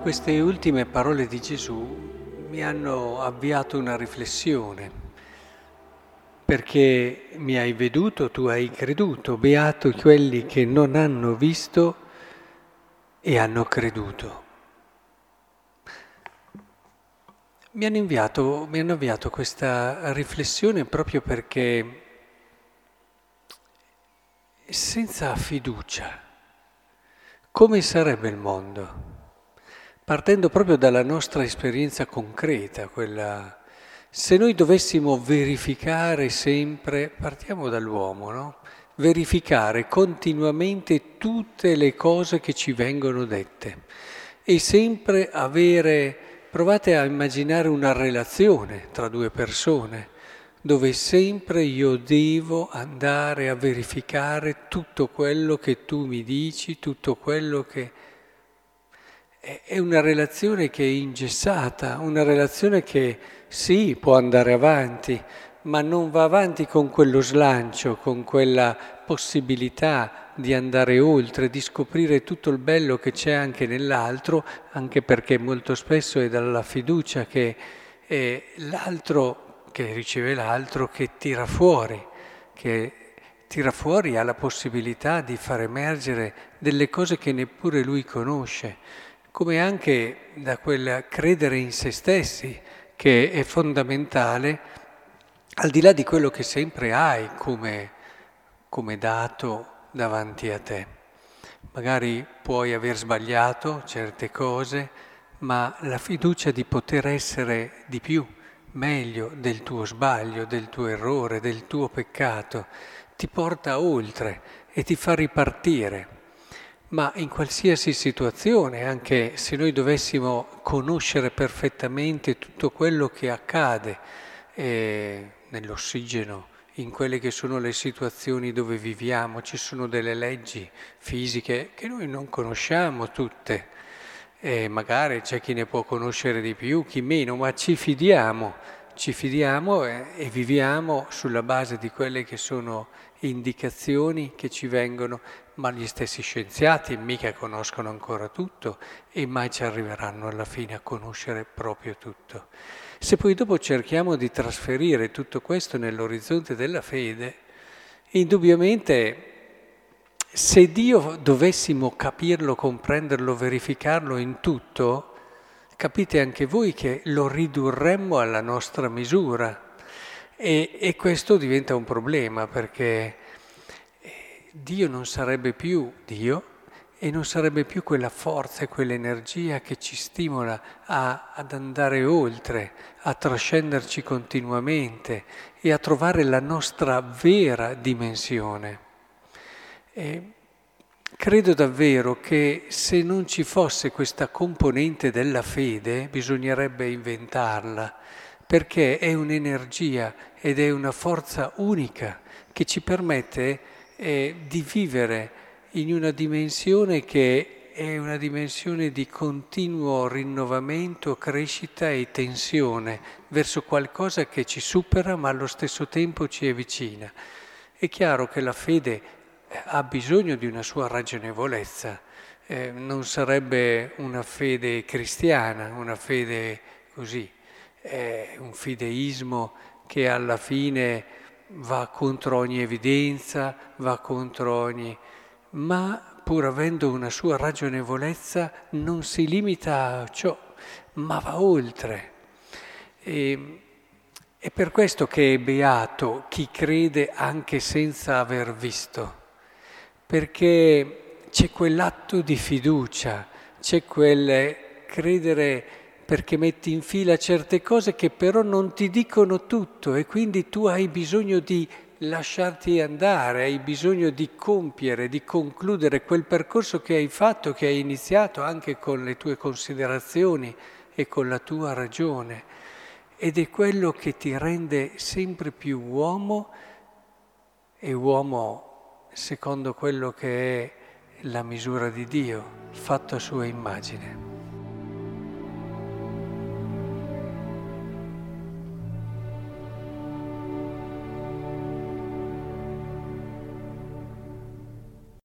Queste ultime parole di Gesù mi hanno avviato una riflessione, perché mi hai veduto, tu hai creduto, beato quelli che non hanno visto e hanno creduto. Mi hanno, inviato, mi hanno avviato questa riflessione proprio perché senza fiducia, come sarebbe il mondo? Partendo proprio dalla nostra esperienza concreta, quella... Se noi dovessimo verificare sempre, partiamo dall'uomo, no? Verificare continuamente tutte le cose che ci vengono dette e sempre avere, provate a immaginare una relazione tra due persone, dove sempre io devo andare a verificare tutto quello che tu mi dici, tutto quello che è una relazione che è ingessata, una relazione che sì, può andare avanti, ma non va avanti con quello slancio, con quella possibilità di andare oltre, di scoprire tutto il bello che c'è anche nell'altro, anche perché molto spesso è dalla fiducia che è l'altro che riceve l'altro che tira fuori, che tira fuori ha la possibilità di far emergere delle cose che neppure lui conosce come anche da quel credere in se stessi che è fondamentale, al di là di quello che sempre hai come, come dato davanti a te. Magari puoi aver sbagliato certe cose, ma la fiducia di poter essere di più, meglio del tuo sbaglio, del tuo errore, del tuo peccato, ti porta oltre e ti fa ripartire ma in qualsiasi situazione, anche se noi dovessimo conoscere perfettamente tutto quello che accade eh, nell'ossigeno, in quelle che sono le situazioni dove viviamo, ci sono delle leggi fisiche che noi non conosciamo tutte, e magari c'è chi ne può conoscere di più, chi meno, ma ci fidiamo, ci fidiamo e, e viviamo sulla base di quelle che sono indicazioni che ci vengono ma gli stessi scienziati mica conoscono ancora tutto e mai ci arriveranno alla fine a conoscere proprio tutto. Se poi dopo cerchiamo di trasferire tutto questo nell'orizzonte della fede, indubbiamente se Dio dovessimo capirlo, comprenderlo, verificarlo in tutto, capite anche voi che lo ridurremmo alla nostra misura. E, e questo diventa un problema perché Dio non sarebbe più Dio e non sarebbe più quella forza e quell'energia che ci stimola a, ad andare oltre, a trascenderci continuamente e a trovare la nostra vera dimensione. E credo davvero che se non ci fosse questa componente della fede bisognerebbe inventarla, perché è un'energia ed è una forza unica che ci permette eh, di vivere in una dimensione che è una dimensione di continuo rinnovamento, crescita e tensione verso qualcosa che ci supera ma allo stesso tempo ci avvicina. È chiaro che la fede ha bisogno di una sua ragionevolezza, eh, non sarebbe una fede cristiana, una fede così, eh, un fideismo che alla fine va contro ogni evidenza, va contro ogni... ma pur avendo una sua ragionevolezza non si limita a ciò, ma va oltre. E, è per questo che è beato chi crede anche senza aver visto, perché c'è quell'atto di fiducia, c'è quel credere perché metti in fila certe cose che però non ti dicono tutto e quindi tu hai bisogno di lasciarti andare, hai bisogno di compiere, di concludere quel percorso che hai fatto, che hai iniziato anche con le tue considerazioni e con la tua ragione. Ed è quello che ti rende sempre più uomo e uomo secondo quello che è la misura di Dio, fatto a sua immagine.